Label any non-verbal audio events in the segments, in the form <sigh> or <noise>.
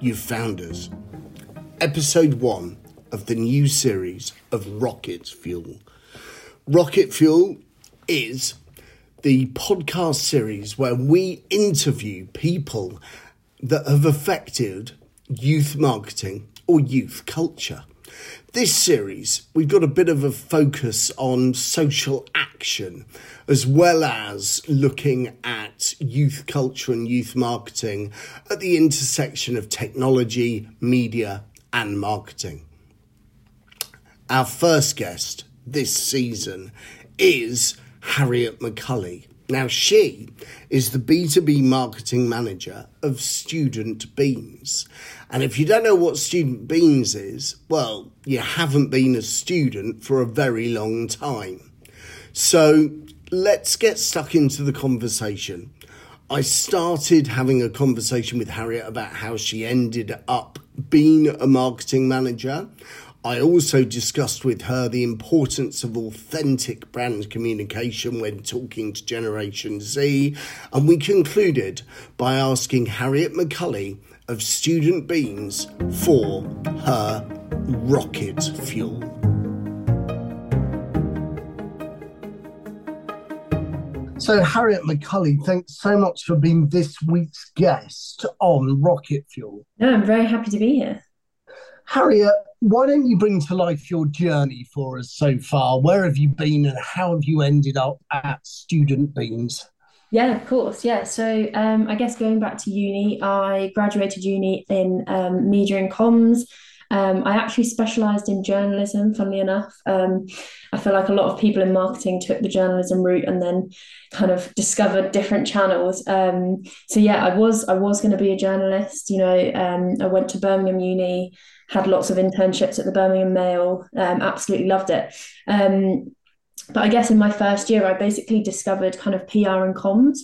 you've found us. Episode 1 of the new series of Rocket Fuel. Rocket Fuel is the podcast series where we interview people that have affected youth marketing or youth culture. This series, we've got a bit of a focus on social action as well as looking at youth culture and youth marketing at the intersection of technology, media, and marketing. Our first guest this season is Harriet McCulley. Now, she is the B2B marketing manager of Student Beans. And if you don't know what Student Beans is, well, you haven't been a student for a very long time. So let's get stuck into the conversation. I started having a conversation with Harriet about how she ended up being a marketing manager. I also discussed with her the importance of authentic brand communication when talking to Generation Z, and we concluded by asking Harriet McCulley of Student Beans for her rocket fuel. So, Harriet McCulley, thanks so much for being this week's guest on Rocket Fuel. No, I'm very happy to be here. Harriet, why don't you bring to life your journey for us so far? Where have you been and how have you ended up at Student Beans? Yeah, of course. Yeah. So um, I guess going back to uni, I graduated uni in um, media and comms. Um, I actually specialised in journalism, funnily enough. Um, I feel like a lot of people in marketing took the journalism route and then kind of discovered different channels. Um, so yeah, I was I was going to be a journalist. You know, um, I went to Birmingham Uni, had lots of internships at the Birmingham Mail. Um, absolutely loved it. Um, but I guess in my first year, I basically discovered kind of PR and comms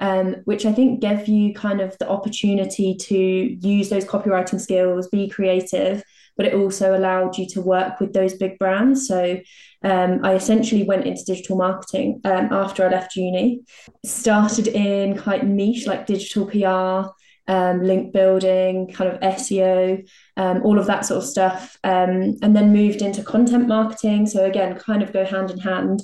um, which I think gave you kind of the opportunity to use those copywriting skills, be creative, but it also allowed you to work with those big brands. So um, I essentially went into digital marketing um, after I left uni. Started in quite niche like digital PR, um, link building, kind of SEO, um, all of that sort of stuff, um, and then moved into content marketing. So again, kind of go hand in hand.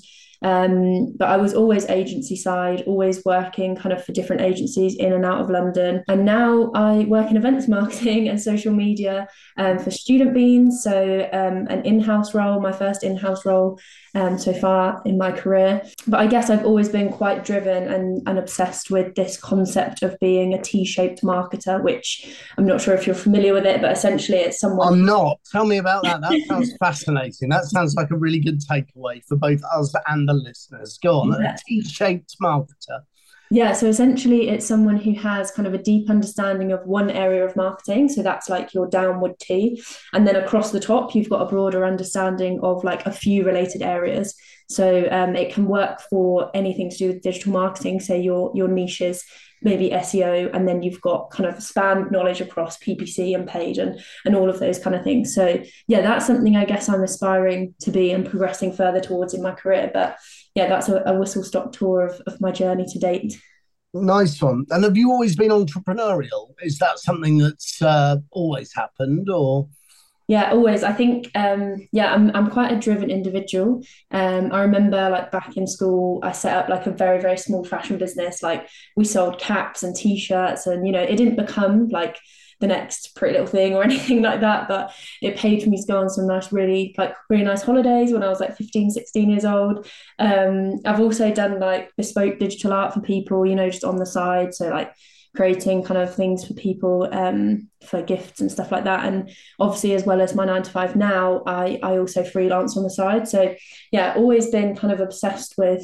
Um, but I was always agency side, always working kind of for different agencies in and out of London. And now I work in events <laughs> marketing and social media um, for Student Beans. So um, an in house role, my first in house role um, so far in my career. But I guess I've always been quite driven and, and obsessed with this concept of being a T shaped marketer, which I'm not sure if you're familiar with it, but essentially it's someone. I'm not. Tell me about that. That sounds fascinating. That sounds like a really good takeaway for both us and the listeners. Go on, yeah. a T shaped marketer. Yeah, so essentially, it's someone who has kind of a deep understanding of one area of marketing. So that's like your downward T. And then across the top, you've got a broader understanding of like a few related areas. So um, it can work for anything to do with digital marketing, say your, your niches, maybe SEO, and then you've got kind of spanned knowledge across PPC and paid and, and all of those kind of things. So yeah, that's something I guess I'm aspiring to be and progressing further towards in my career. But yeah, that's a, a whistle stop tour of, of my journey to date. Nice one. And have you always been entrepreneurial? Is that something that's uh, always happened or? Yeah, always. I think, um, yeah, I'm, I'm quite a driven individual. Um, I remember like back in school, I set up like a very, very small fashion business. Like we sold caps and t-shirts and, you know, it didn't become like the next pretty little thing or <laughs> anything like that but it paid for me to go on some nice really like really nice holidays when i was like 15 16 years old um, i've also done like bespoke digital art for people you know just on the side so like creating kind of things for people um, for gifts and stuff like that and obviously as well as my nine to five now i i also freelance on the side so yeah always been kind of obsessed with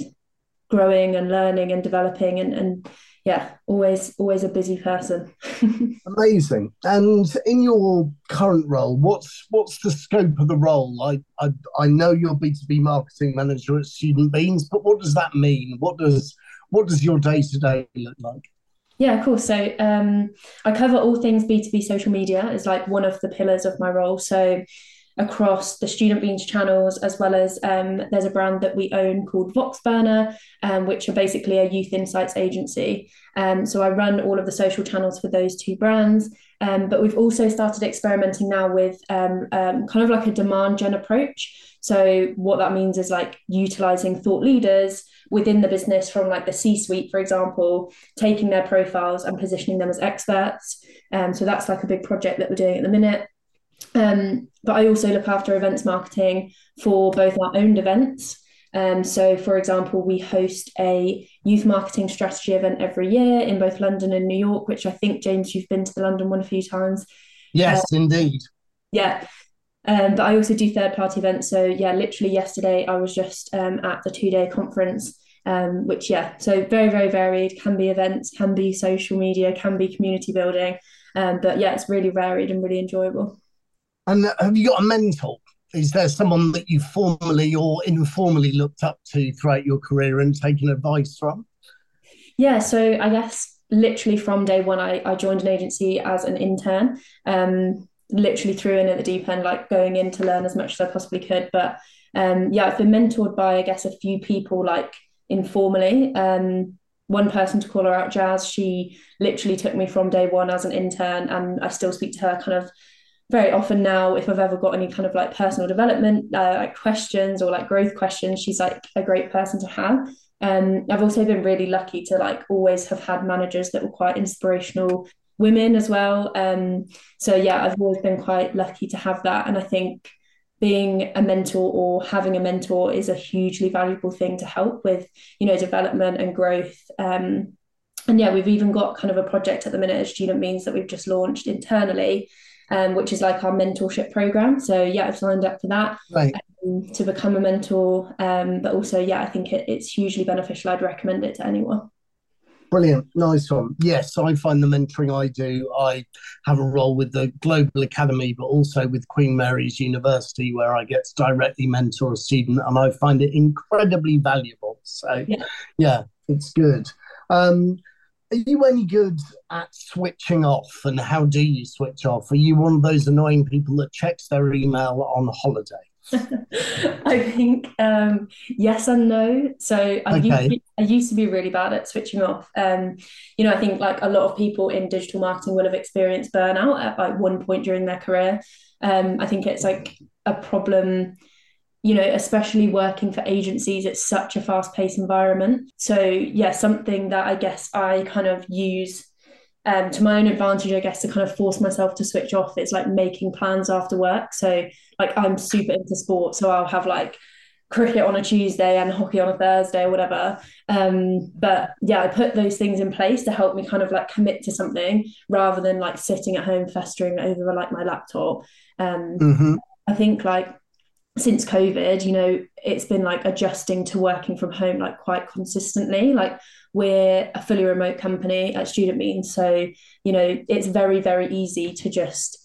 growing and learning and developing and and yeah, always always a busy person. <laughs> Amazing. And in your current role, what's what's the scope of the role? I, I I know you're B two B marketing manager at Student Beans, but what does that mean? What does what does your day to day look like? Yeah, of course. So um, I cover all things B2B social media as like one of the pillars of my role. So across the student beans channels as well as um, there's a brand that we own called voxburner um, which are basically a youth insights agency um, so i run all of the social channels for those two brands Um, but we've also started experimenting now with um, um, kind of like a demand gen approach. So what that means is like utilizing thought leaders within the business from like the C-suite, for example, taking their profiles and positioning them as experts. Um, so that's like a big project that we're doing at the minute. Um, but I also look after events marketing for both our owned events um, so, for example, we host a youth marketing strategy event every year in both London and New York, which I think, James, you've been to the London one a few times. Yes, uh, indeed. Yeah. Um, but I also do third party events. So, yeah, literally yesterday I was just um, at the two day conference, um, which, yeah, so very, very varied. Can be events, can be social media, can be community building. Um, but yeah, it's really varied and really enjoyable. And have you got a mentor? is there someone that you formally or informally looked up to throughout your career and taken advice from? Yeah, so I guess literally from day one, I, I joined an agency as an intern. Um, literally threw in at the deep end, like going in to learn as much as I possibly could. But um, yeah, I've been mentored by, I guess, a few people like informally. Um, one person to call her out, Jazz, she literally took me from day one as an intern, and I still speak to her kind of very often now. If i've ever got any kind of like personal development uh, like questions or like growth questions she's like a great person to have. Um, i've also been really lucky to like always have had managers that were quite inspirational women as well. Um, so yeah i've always been quite lucky to have that and i think being a mentor or having a mentor is a hugely valuable thing to help with you know development and growth um, and yeah we've even got kind of a project at the minute as Student Beans that we've just launched internally um, which is like our mentorship program. So yeah, I've signed up for that right. um, to become a mentor. Um, but also, yeah, I think it, it's hugely beneficial. I'd recommend it to anyone. Brilliant, nice one. Yes, I find the mentoring I do. I have a role with the Global Academy, but also with Queen Mary's University, where I get to directly mentor a student, and I find it incredibly valuable. So, yeah, yeah it's good. Um, are you any good at switching off and how do you switch off are you one of those annoying people that checks their email on holiday <laughs> I think um, yes and no. So I, okay. used to, I used to be really bad at switching off. Um, you know, I think like a lot of people in digital marketing will have experienced burnout at like one point during their career. Um, I think it's like a problem you know, especially working for agencies, it's such a fast paced environment. So, yeah, something that I guess I kind of use um, to my own advantage, I guess, to kind of force myself to switch off It's like making plans after work. So, like, I'm super into sport. So, I'll have like cricket on a Tuesday and hockey on a Thursday or whatever. Um, but yeah, I put those things in place to help me kind of like commit to something rather than like sitting at home festering over like my laptop. Um, mm-hmm. I think like since COVID, you know, it's been like adjusting to working from home like quite consistently. Like we're a fully remote company at Student Beans, so you know, it's very very easy to just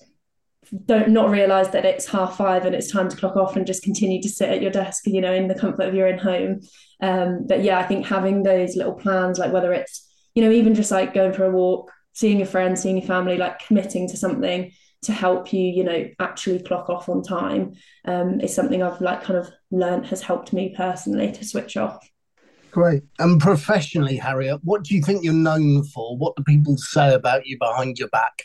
don't not realize that it's half five and it's time to clock off and just continue to sit at your desk, you know, in the comfort of your own home. Um, but yeah, I think having those little plans, like whether it's you know even just like going for a walk, seeing your friends, seeing your family, like committing to something to help you, you know, actually clock off on time um, is something I've like kind of learned has helped me personally to switch off. Great. And professionally, Harriet, what do you think you're known for? What do people say about you behind your back?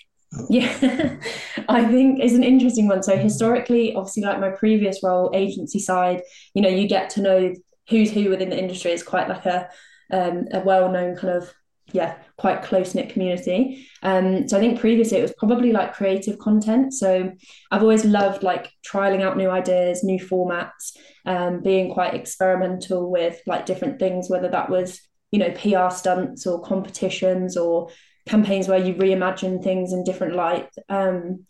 Yeah, <laughs> I think is an interesting one. So historically, obviously, like my previous role, agency side, you know, you get to know who's who within the industry. It's quite like a um, a well known kind of yeah, quite close knit community. Um, so I think previously it was probably like creative content. So I've always loved like trialing out new ideas, new formats, um, being quite experimental with like different things, whether that was you know PR stunts or competitions or campaigns where you reimagine things in different light. Um,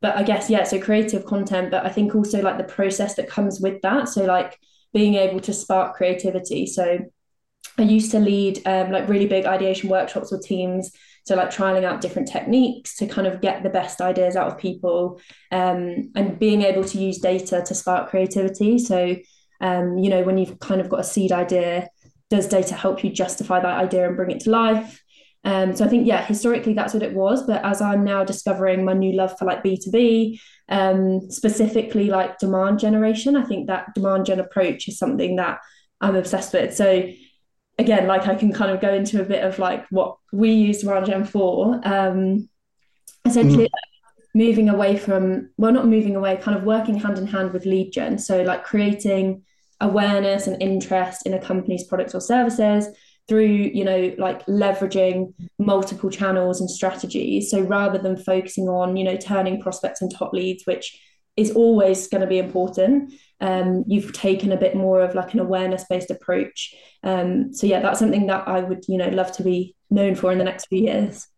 but I guess yeah, so creative content, but I think also like the process that comes with that. So like being able to spark creativity. So I used to lead um, like really big ideation workshops with teams. So, like trialing out different techniques to kind of get the best ideas out of people um, and being able to use data to spark creativity. So, um, you know, when you've kind of got a seed idea, does data help you justify that idea and bring it to life? Um, so I think, yeah, historically that's what it was. But as I'm now discovering my new love for like B2B, um, specifically like demand generation, I think that demand gen approach is something that I'm obsessed with. So again, like I can kind of go into a bit of like what we used Gen for. Um, essentially mm. moving away from well not moving away kind of working hand in hand with lead gen so like creating awareness and interest in a company's products or services through you know like leveraging multiple channels and strategies so rather than focusing on you know turning prospects and top leads which is always going to be important um, you've taken a bit more of like an awareness based approach. Um, so yeah that's something that i would you know love to be known for in the next few years.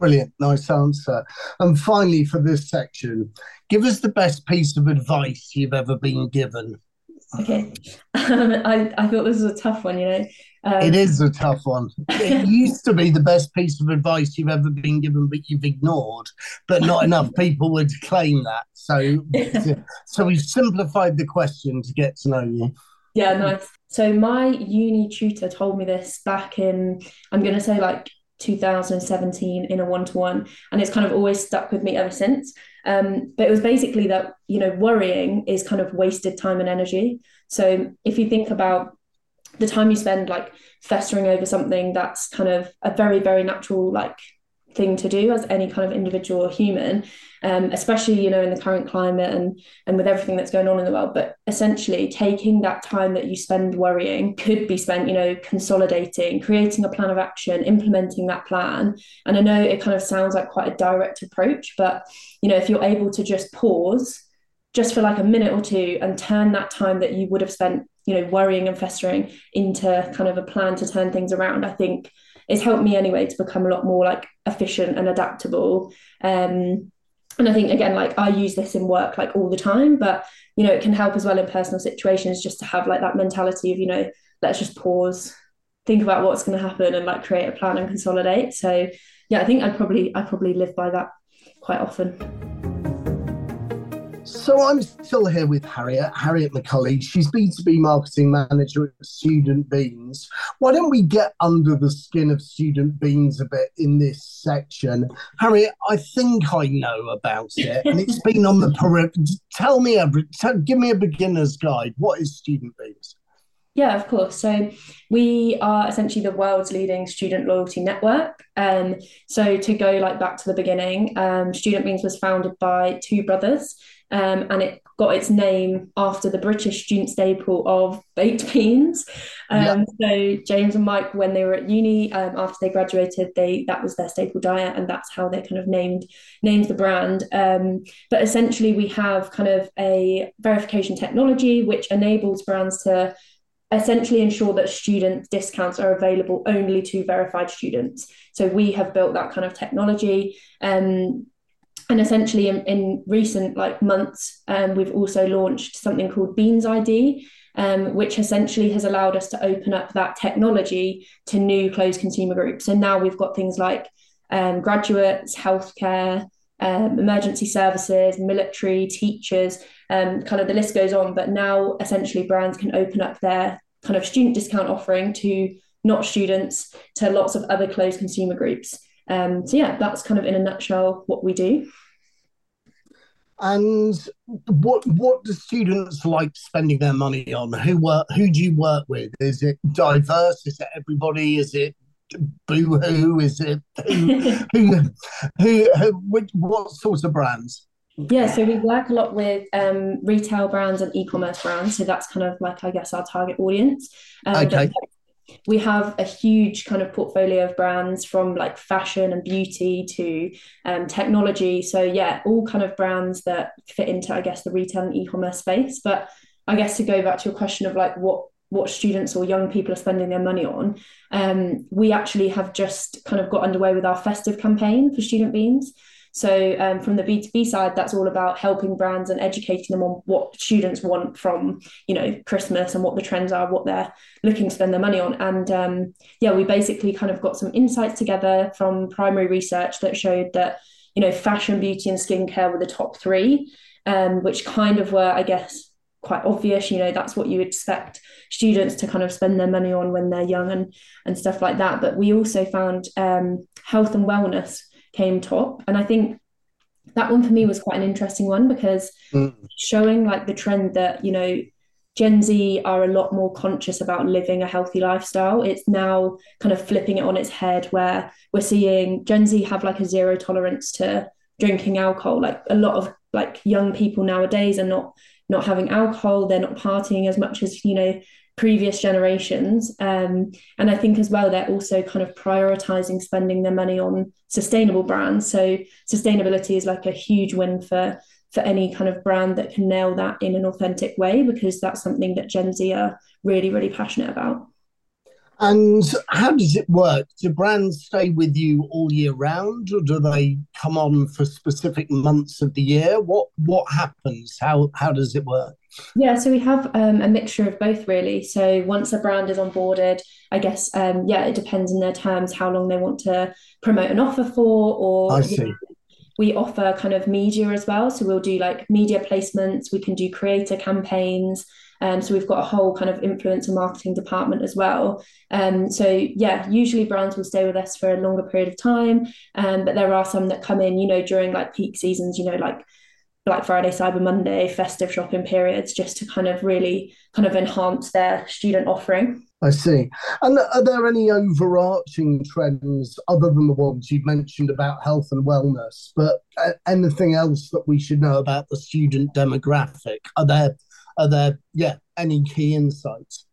Brilliant. Nice answer. And finally for this section give us the best piece of advice you've ever been given. Okay. <laughs> Um, I, I thought this was a tough one you know um, it is a tough one. It <laughs> used to be the best piece of advice you've ever been given, but you've ignored. But not enough <laughs> people would claim that. So, <laughs> so we've simplified the question to get to know you. Yeah, nice. So my uni tutor told me this back in, I'm going to say like 2017 in a one-to-one, and it's kind of always stuck with me ever since. Um, but it was basically that you know worrying is kind of wasted time and energy. So if you think about the time you spend like festering over something that's kind of a very very natural like thing to do as any kind of individual or human um, especially you know in the current climate and and with everything that's going on in the world. But essentially taking that time that you spend worrying could be spent you know consolidating creating a plan of action implementing that plan. And i know it kind of sounds like quite a direct approach but you know if you're able to just pause just for like a minute or two and turn that time that you would have spent you know worrying and festering into kind of a plan to turn things around i think it's helped me anyway to become a lot more like efficient and adaptable. Um and i think again like i use this in work like all the time but you know it can help as well in personal situations just to have like that mentality of you know let's just pause think about what's going to happen and like create a plan and consolidate. So yeah i think i probably i probably live by that quite often so I'm still here with Harriet, Harriet McCulley. She's B2B marketing manager at Student Beans. Why don't we get under the skin of Student Beans a bit in this section? Harriet, I think I know about it, <laughs> and it's been on the periphery. Tell me, every, tell, give me a beginner's guide. What is Student Beans? Yeah, of course. So we are essentially the world's leading student loyalty network. Um, so to go like back to the beginning, um, Student Beans was founded by two brothers, um, and it got its name after the British student staple of baked <laughs> beans. Um, So James and Mike, when they were at uni, um, after they graduated, they that was their staple diet, and that's how they kind of named named the brand. Um, but essentially, we have kind of a verification technology which enables brands to essentially ensure that student discounts are available only to verified students. So we have built that kind of technology. Um, and essentially in, in recent like months, um, we've also launched something called Beans ID, um, which essentially has allowed us to open up that technology to new closed consumer groups. And now we've got things like um, graduates, healthcare, um, emergency services, military, teachers, um, kind of the list goes on. But now essentially brands can open up their kind of student discount offering to not students to lots of other closed consumer groups. Um, so yeah, that's kind of in a nutshell what we do. And what what do students like spending their money on? Who work? Who do you work with? Is it diverse? Is it everybody? Is it boohoo? Is it who, <laughs> who, who, who, what sorts of brands? Yeah, so we work a lot with um, retail brands and e-commerce brands. So that's kind of like I guess our target audience. Um, okay. We have a huge kind of portfolio of brands from like fashion and beauty to um, technology. So yeah, all kind of brands that fit into I guess the retail and e-commerce space. But I guess to go back to your question of like what what students or young people are spending their money on, um, we actually have just kind of got underway with our festive campaign for Student Beans. So um, from the B2B side, that's all about helping brands and educating them on what students want from, you know, Christmas and what the trends are, what they're looking to spend their money on. And um, yeah, we basically kind of got some insights together from primary research that showed that, you know, fashion, beauty and skincare were the top three, um, which kind of were, I guess, quite obvious you know that's what you expect students to kind of spend their money on when they're young and and stuff like that but we also found um, health and wellness came top. And I think that one for me was quite an interesting one because mm. showing like the trend that, you know, Gen Z are a lot more conscious about living a healthy lifestyle. It's now kind of flipping it on its head where we're seeing Gen Z have like a zero tolerance to drinking alcohol. Like a lot of like young people nowadays are not not having alcohol. They're not partying as much as you know previous generations. Um, and I think as well, they're also kind of prioritizing spending their money on sustainable brands. So sustainability is like a huge win for for any kind of brand that can nail that in an authentic way, because that's something that Gen Z are really, really passionate about. And how does it work? Do brands stay with you all year round, or do they come on for specific months of the year? What what happens? How how does it work? Yeah, so we have um, a mixture of both, really. So once a brand is onboarded, I guess um, yeah, it depends on their terms how long they want to promote an offer for, or I see. we offer kind of media as well. So we'll do like media placements. We can do creator campaigns. Um, so we've got a whole kind of influencer marketing department as well. Um, so yeah, usually brands will stay with us for a longer period of time, um, but there are some that come in, you know, during like peak seasons, you know, like Black Friday, Cyber Monday, festive shopping periods, just to kind of really kind of enhance their student offering. I see. And are there any overarching trends other than the ones you've mentioned about health and wellness, but uh, anything else that we should know about the student demographic? Are there are there yeah any key insights?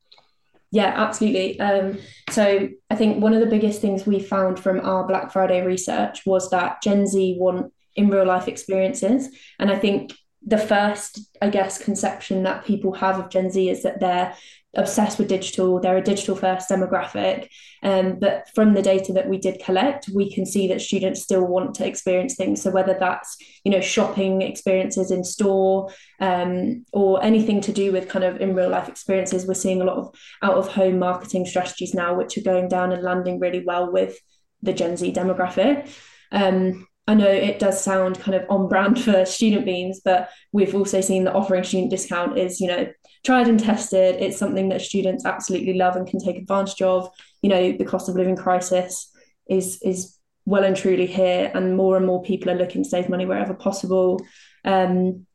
Yeah absolutely. Um, so i think one of the biggest things we found from our black friday research was that gen z want in real life experiences. And i think the first i guess conception that people have of gen z is that they're obsessed with digital. They're a digital first demographic. Um, but from the data that we did collect, we can see that students still want to experience things. So whether that's, you know, shopping experiences in store um, or anything to do with kind of in real life experiences, we're seeing a lot of out of home marketing strategies now, which are going down and landing really well with the Gen Z demographic. Um, I know it does sound kind of on brand for student beans, but we've also seen that offering student discount is, you know, tried and tested. It's something that students absolutely love and can take advantage of. You know, the cost of living crisis is is well and truly here, and more and more people are looking to save money wherever possible. Um,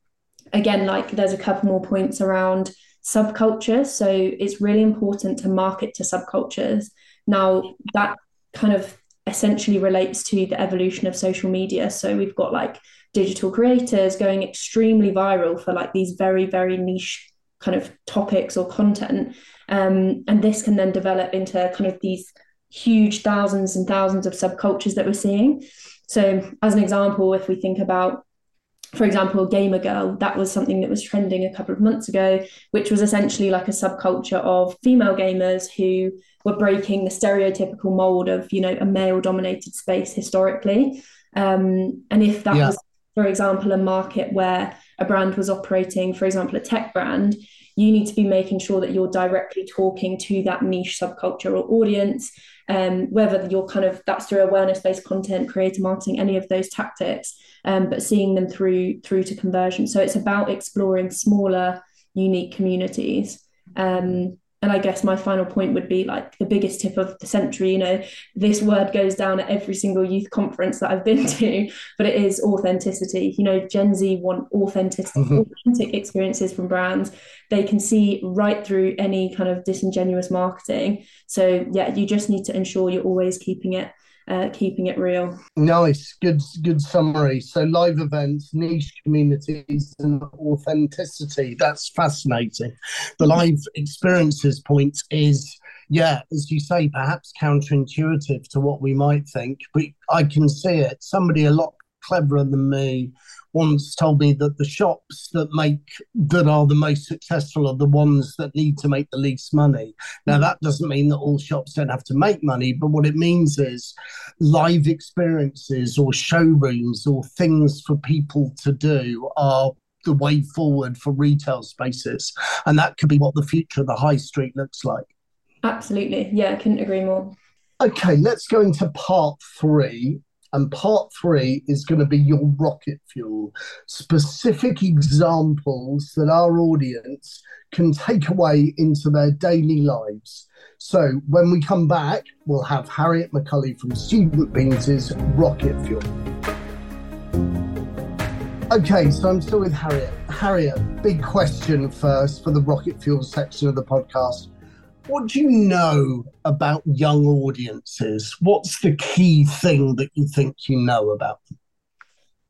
again, like there's a couple more points around subculture, So it's really important to market to subcultures. Now that kind of essentially relates to the evolution of social media. So we've got like digital creators going extremely viral for like these very, very niche kind of topics or content. Um, and this can then develop into kind of these huge thousands and thousands of subcultures that we're seeing. So, as an example, if we think about, for example, Gamer Girl, that was something that was trending a couple of months ago, which was essentially like a subculture of female gamers who were breaking the stereotypical mold of, you know, a male dominated space historically. Um, and if that yeah. was, for example, a market where a brand was operating, for example, a tech brand, you need to be making sure that you're directly talking to that niche subculture or audience. Um, whether you're kind of that's through awareness based content, creator marketing, any of those tactics, um, but seeing them through through to conversion. So it's about exploring smaller, unique communities. Um, and I guess my final point would be like the biggest tip of the century. You know, this word goes down at every single youth conference that I've been <laughs> to, but it is authenticity. You know, Gen Z want authentic, mm-hmm. authentic experiences from brands. They can see right through any kind of disingenuous marketing. So yeah, you just need to ensure you're always keeping it uh, keeping it real. Nice, good, good summary. So live events, niche communities, and authenticity. That's fascinating. The live experiences point is, yeah, as you say, perhaps counterintuitive to what we might think, but I can see it. Somebody a lot cleverer than me once told me that the shops that make that are the most successful are the ones that need to make the least money. Now that doesn't mean that all shops don't have to make money, but what it means is live experiences or showrooms or things for people to do are the way forward for retail spaces. And that could be what the future of the high street looks like. Absolutely. Yeah, I couldn't agree more. Okay, let's go into part three. And part three is going to be your rocket fuel, specific examples that our audience can take away into their daily lives. So when we come back, we'll have Harriet McCulley from Student Beans' Rocket Fuel. Okay, so I'm still with Harriet. Harriet, big question first for the Rocket Fuel section of the podcast what do you know about young audiences? What's the key thing that you think you know about them?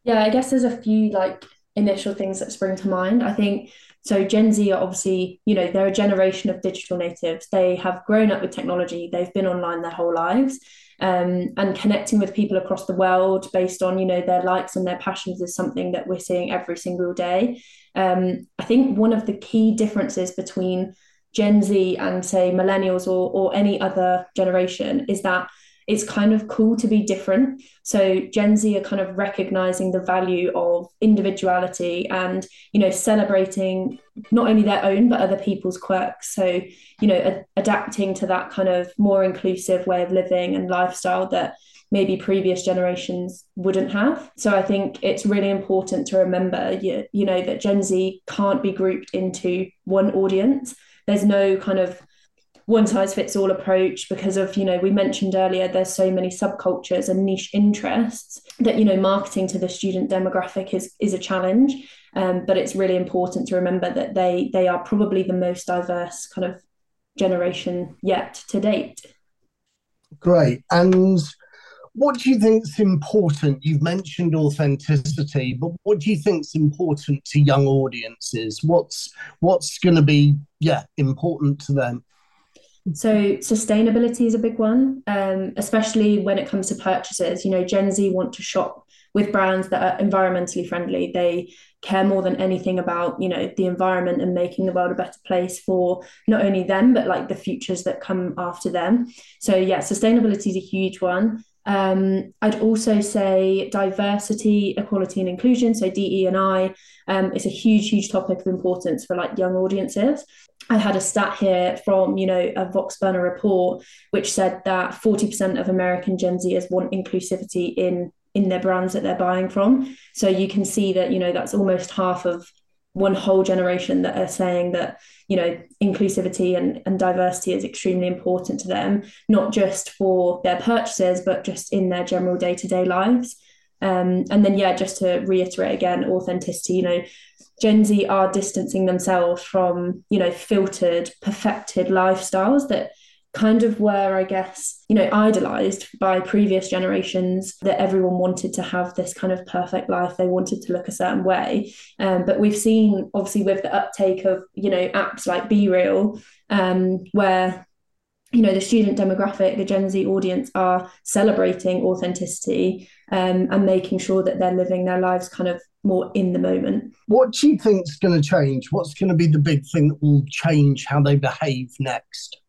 Yeah, I guess there's a few like initial things that spring to mind. I think so Gen Z are obviously, you know, they're a generation of digital natives. They have grown up with technology. They've been online their whole lives. Um, and connecting with people across the world based on, you know, their likes and their passions is something that we're seeing every single day. Um, I think one of the key differences between Gen Z and say millennials or or any other generation is that it's kind of cool to be different. So Gen Z are kind of recognizing the value of individuality and, you know, celebrating not only their own, but other people's quirks. So, you know, adapting to that kind of more inclusive way of living and lifestyle that maybe previous generations wouldn't have. So I think it's really important to remember, you, you know, that Gen Z can't be grouped into one audience. There's no kind of one size fits all approach because of you know we mentioned earlier there's so many subcultures and niche interests that you know marketing to the student demographic is is a challenge. Um, but it's really important to remember that they they are probably the most diverse kind of generation yet to date. Great. And what do you think is important? You've mentioned authenticity, but what do you think is important to young audiences? What's what's going to be yeah important to them? So sustainability is a big one, um, especially when it comes to purchases. You know, Gen Z want to shop with brands that are environmentally friendly. They care more than anything about you know the environment and making the world a better place for not only them but like the futures that come after them. So yeah, sustainability is a huge one. Um, I'd also say diversity, equality, and inclusion. So DE and I um, is a huge, huge topic of importance for like young audiences. I had a stat here from you know a Vox Burner report which said that 40% of American Gen Zers want inclusivity in in their brands that they're buying from. So you can see that you know that's almost half of one whole generation that are saying that you know inclusivity and, and diversity is extremely important to them not just for their purchases but just in their general day-to-day lives. Um, and then yeah just to reiterate again authenticity you know gen z are distancing themselves from you know filtered perfected lifestyles that kind of were, I guess, you know, idolized by previous generations that everyone wanted to have this kind of perfect life. They wanted to look a certain way. Um, but we've seen, obviously, with the uptake of, you know, apps like BeReal, um, where you know the student demographic the gen z audience are celebrating authenticity um, and making sure that they're living their lives kind of more in the moment what do you think is going to change what's going to be the big thing that will change how they behave next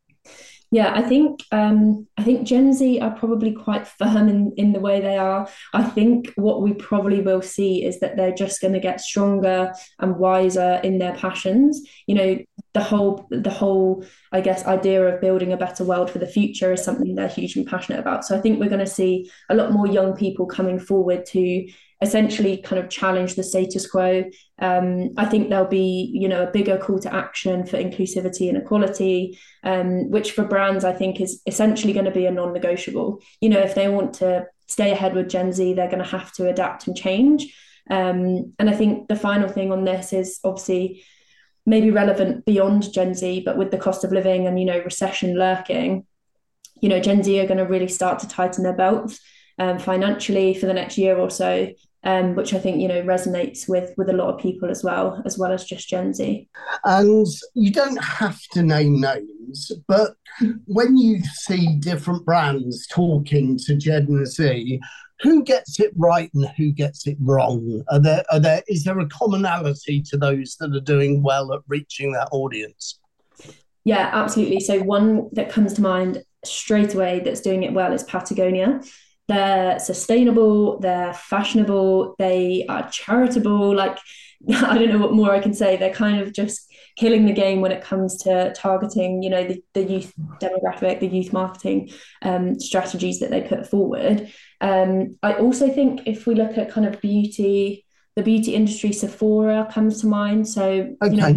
yeah, I think um, I think Gen Z are probably quite firm in, in the way they are. I think what we probably will see is that they're just going to get stronger and wiser in their passions. You know, the whole the whole I guess idea of building a better world for the future is something they're hugely passionate about. So I think we're going to see a lot more young people coming forward to essentially kind of challenge the status quo. Um, I think there'll be, you know, a bigger call to action for inclusivity and equality, um, which for brands I think is essentially going to be a non-negotiable. You know, if they want to stay ahead with Gen Z, they're going to have to adapt and change. Um, and I think the final thing on this is obviously maybe relevant beyond Gen Z, but with the cost of living and you know recession lurking, you know, Gen Z are going to really start to tighten their belts um, financially for the next year or so um, which I think you know resonates with with a lot of people as well, as well as just Gen Z. And you don't have to name names, but <laughs> when you see different brands talking to Gen Z, who gets it right and who gets it wrong? Are there are there is there a commonality to those that are doing well at reaching that audience? Yeah, absolutely. So one that comes to mind straight away that's doing it well is Patagonia they're sustainable, they're fashionable, they are charitable. Like, <laughs> I don't know what more I can say. They're kind of just killing the game when it comes to targeting, you know, the, the youth demographic, the youth marketing um, strategies that they put forward. Um, I also think if we look at kind of beauty, the beauty industry, Sephora comes to mind. So, okay. you know,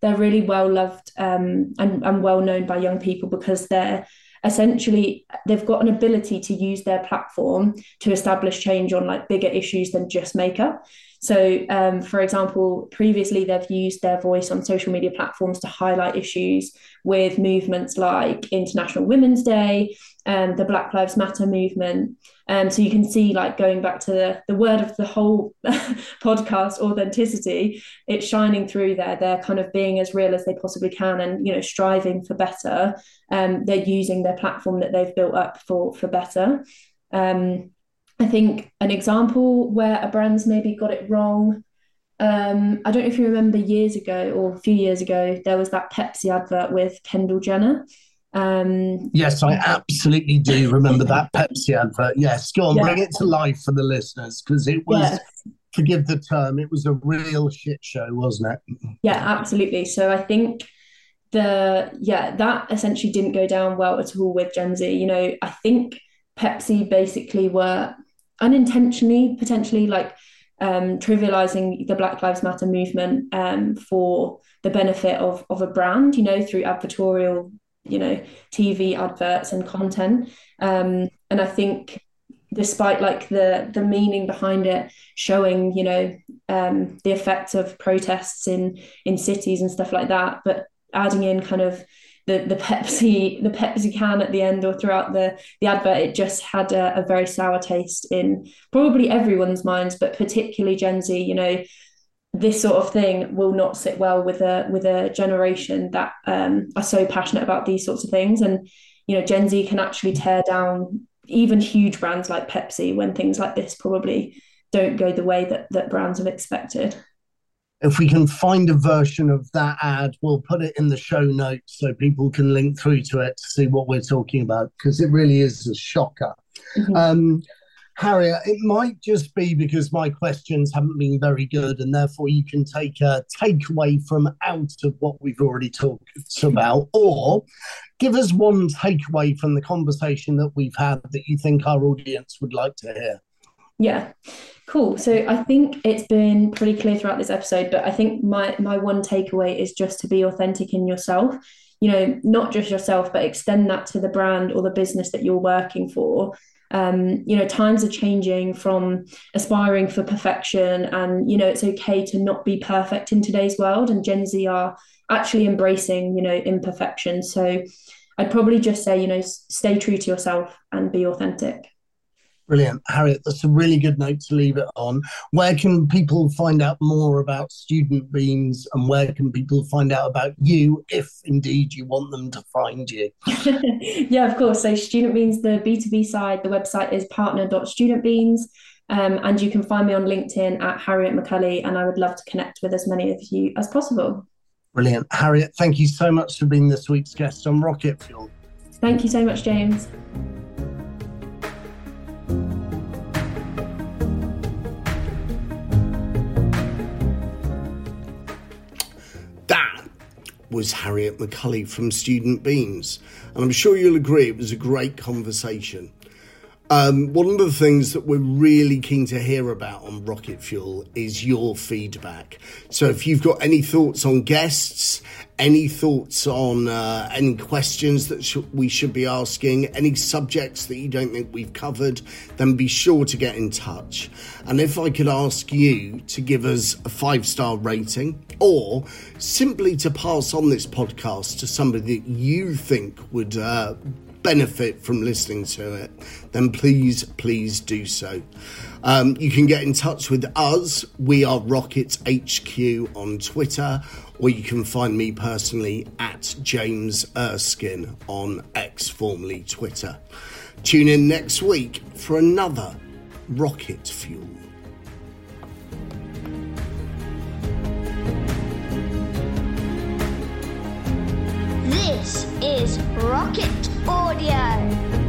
they're really well loved um, and, and well known by young people because they're essentially they've got an ability to use their platform to establish change on like bigger issues than just makeup So, um, for example, previously they've used their voice on social media platforms to highlight issues with movements like International Women's Day, um, the Black Lives Matter movement. Um, so you can see, like going back to the, the word of the whole <laughs> podcast, authenticity, it's shining through there. They're kind of being as real as they possibly can, and you know, striving for better. Um, they're using their platform that they've built up for for better. Um, I think an example where a brand's maybe got it wrong. Um, I don't know if you remember years ago or a few years ago, there was that Pepsi advert with Kendall Jenner. Um, yes, I absolutely do remember that Pepsi advert. Yes, go on, yeah. bring it to life for the listeners because it was, yes. forgive the term, it was a real shit show, wasn't it? Yeah, absolutely. So I think the, yeah, that essentially didn't go down well at all with Gen Z. You know, I think Pepsi basically were unintentionally potentially like um, trivializing the Black Lives Matter movement um, for the benefit of of a brand, you know, through advertorial, you know, TV adverts and content. Um, and I think, despite like the the meaning behind it, showing you know um, the effects of protests in in cities and stuff like that, but adding in kind of the the Pepsi the Pepsi can at the end or throughout the the advert, it just had a, a very sour taste in probably everyone's minds, but particularly Gen Z. You know, this sort of thing will not sit well with a with a generation that um, are so passionate about these sorts of things, and you know, Gen Z can actually tear down even huge brands like Pepsi when things like this probably don't go the way that that brands have expected if we can find a version of that ad, we'll put it in the show notes so people can link through to it to see what we're talking about because it really is a shocker. Mm-hmm. Um, Harriet, it might just be because my questions haven't been very good, and therefore you can take a takeaway from out of what we've already talked about, or give us one takeaway from the conversation that we've had that you think our audience would like to hear. Yeah. Cool. So I think it's been pretty clear throughout this episode, but I think my my one takeaway is just to be authentic in yourself. You know, not just yourself, but extend that to the brand or the business that you're working for. Um, you know, times are changing from aspiring for perfection, and you know, it's okay to not be perfect in today's world. And Gen Z are actually embracing, you know, imperfection. So I'd probably just say, you know, stay true to yourself and be authentic. Brilliant. Harriet, that's a really good note to leave it on. Where can people find out more about Student Beans and where can people find out about you if indeed you want them to find you? <laughs> yeah, of course. So, Student Beans, the B2B side, the website is partner.studentbeans. Um, and you can find me on LinkedIn at Harriet McCulley, and I would love to connect with as many of you as possible. Brilliant. Harriet, thank you so much for being this week's guest on Rocket Fuel. Thank you so much, James. Was Harriet McCulley from Student Beans. And I'm sure you'll agree it was a great conversation. Um, one of the things that we're really keen to hear about on Rocket Fuel is your feedback. So if you've got any thoughts on guests, any thoughts on uh, any questions that sh- we should be asking, any subjects that you don't think we've covered, then be sure to get in touch. And if I could ask you to give us a five star rating or simply to pass on this podcast to somebody that you think would uh, benefit from listening to it, then please, please do so. Um, you can get in touch with us. We are Rockets HQ on Twitter, or you can find me personally at James Erskine on X, formerly Twitter. Tune in next week for another Rocket Fuel. This is Rocket Audio.